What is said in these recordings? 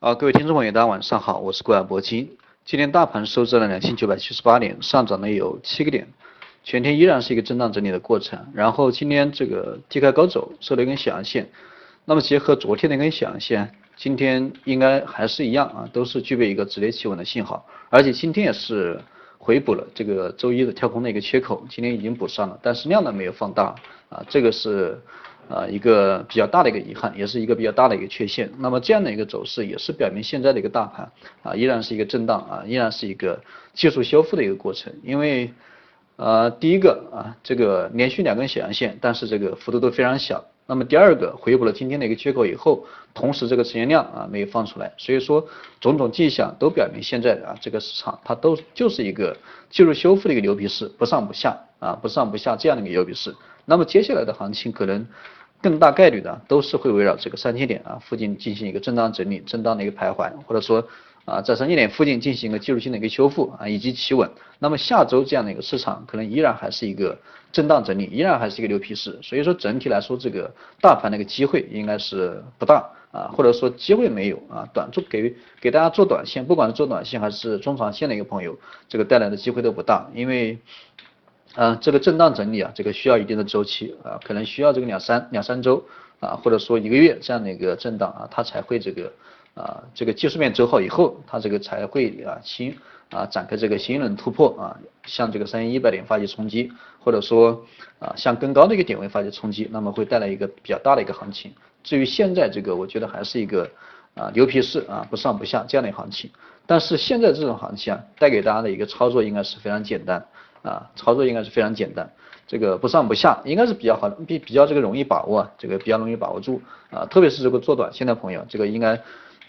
啊，各位听众朋友，大家晚上好，我是郭亚博金。今天大盘收在了两千九百七十八点，上涨了有七个点，全天依然是一个震荡整理的过程。然后今天这个低开高走，收了一根小阳线。那么结合昨天的一根小阳线，今天应该还是一样啊，都是具备一个止跌企稳的信号。而且今天也是回补了这个周一的跳空的一个缺口，今天已经补上了，但是量呢没有放大啊，这个是。啊，一个比较大的一个遗憾，也是一个比较大的一个缺陷。那么这样的一个走势，也是表明现在的一个大盘啊，依然是一个震荡啊，依然是一个技术修复的一个过程。因为呃，第一个啊，这个连续两根小阳线，但是这个幅度都非常小。那么第二个，回补了今天的一个缺口以后，同时这个成交量啊没有放出来，所以说种种迹象都表明现在啊这个市场它都就是一个技术修复的一个牛皮市，不上不下啊，不上不下这样的一个牛皮市。那么接下来的行情可能。更大概率的都是会围绕这个三千点啊附近进行一个震荡整理、震荡的一个徘徊，或者说啊在三千点附近进行一个技术性的一个修复啊以及企稳。那么下周这样的一个市场可能依然还是一个震荡整理，依然还是一个牛皮市。所以说整体来说，这个大盘的一个机会应该是不大啊，或者说机会没有啊。短做给给大家做短线，不管是做短线还是中长线的一个朋友，这个带来的机会都不大，因为。啊，这个震荡整理啊，这个需要一定的周期啊，可能需要这个两三两三周啊，或者说一个月这样的一个震荡啊，它才会这个啊，这个技术面走好以后，它这个才会啊新啊展开这个新一轮突破啊，向这个三千一百点发起冲击，或者说啊向更高的一个点位发起冲击，那么会带来一个比较大的一个行情。至于现在这个，我觉得还是一个啊牛皮市啊不上不下这样的行情，但是现在这种行情啊，带给大家的一个操作应该是非常简单。啊，操作应该是非常简单，这个不上不下应该是比较好，比比较这个容易把握，这个比较容易把握住啊，特别是这个做短线的朋友，这个应该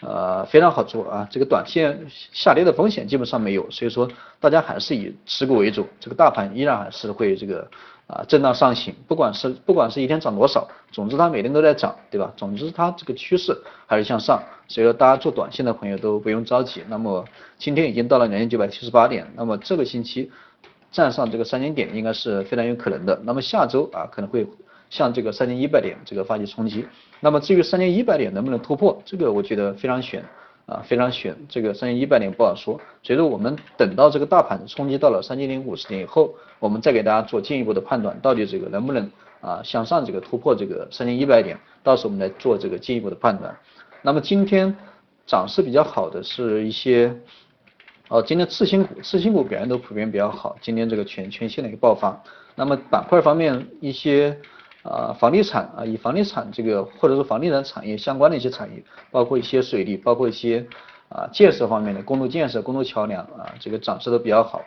呃非常好做啊，这个短线下跌的风险基本上没有，所以说大家还是以持股为主，这个大盘依然还是会这个啊震荡上行，不管是不管是一天涨多少，总之它每天都在涨，对吧？总之它这个趋势还是向上，所以说大家做短线的朋友都不用着急。那么今天已经到了两千九百七十八点，那么这个星期。站上这个三千点应该是非常有可能的。那么下周啊可能会向这个三千一百点这个发起冲击。那么至于三千一百点能不能突破，这个我觉得非常悬啊，非常悬。这个三千一百点不好说。所以说我们等到这个大盘冲击到了三千零五十点以后，我们再给大家做进一步的判断，到底这个能不能啊向上这个突破这个三千一百点，到时候我们来做这个进一步的判断。那么今天涨势比较好的是一些。哦，今天次新股，次新股表现都普遍比较好。今天这个全全线的一个爆发。那么板块方面，一些啊房地产啊，以房地产这个或者是房地产产业相关的一些产业，包括一些水利，包括一些啊建设方面的公路建设、公路桥梁啊，这个涨势都比较好。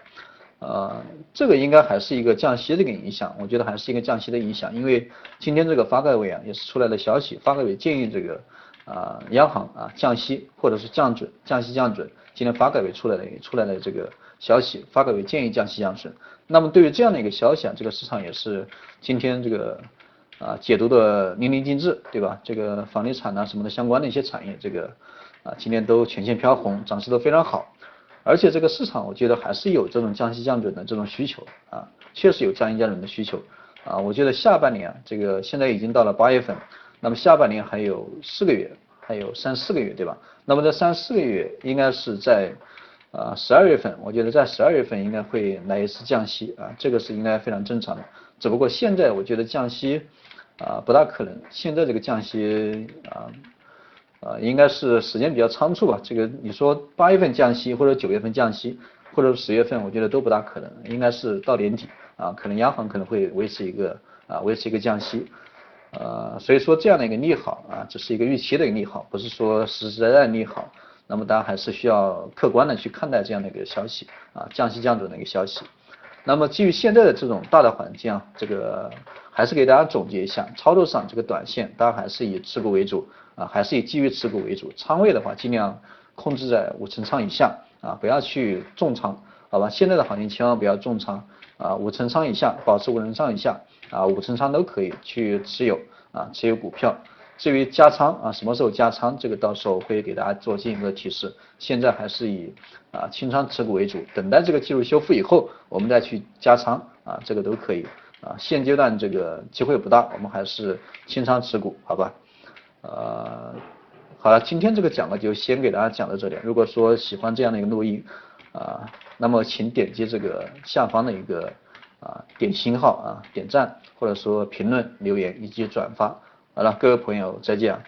呃，这个应该还是一个降息的一个影响，我觉得还是一个降息的影响，因为今天这个发改委啊也是出来的消息，发改委建议这个啊央行啊降息或者是降准，降息降准。今天发改委出来的出来的这个消息，发改委建议降息降准。那么对于这样的一个消息啊，这个市场也是今天这个啊解读的淋漓尽致，对吧？这个房地产啊什么的相关的一些产业，这个啊今天都全线飘红，涨势都非常好。而且这个市场我觉得还是有这种降息降准的这种需求啊，确实有降息降准的需求啊。我觉得下半年啊这个现在已经到了八月份，那么下半年还有四个月。还有三四个月，对吧？那么这三四个月应该是在啊十二月份，我觉得在十二月份应该会来一次降息啊，这个是应该非常正常的。只不过现在我觉得降息啊不大可能，现在这个降息啊啊应该是时间比较仓促吧。这个你说八月份降息或者九月份降息或者十月份，我觉得都不大可能，应该是到年底啊，可能央行可能会维持一个啊维持一个降息。呃，所以说这样的一个利好啊，只是一个预期的一个利好，不是说实实在在的利好。那么大家还是需要客观的去看待这样的一个消息啊，降息降准的一个消息。那么基于现在的这种大的环境啊，这个还是给大家总结一下，操作上这个短线大家还是以持股为主啊，还是以基于持股为主，仓位的话尽量控制在五成仓以下啊，不要去重仓，好吧？现在的行情千万不要重仓啊，五成仓以下，保持五成仓以下。啊，五成仓都可以去持有啊，持有股票。至于加仓啊，什么时候加仓，这个到时候会给大家做进一步的提示。现在还是以啊清仓持股为主，等待这个技术修复以后，我们再去加仓啊，这个都可以啊。现阶段这个机会不大，我们还是清仓持股，好吧？呃，好了，今天这个讲呢就先给大家讲到这里。如果说喜欢这样的一个录音啊，那么请点击这个下方的一个啊点星号啊点赞，或者说评论留言以及转发。好了，各位朋友再见。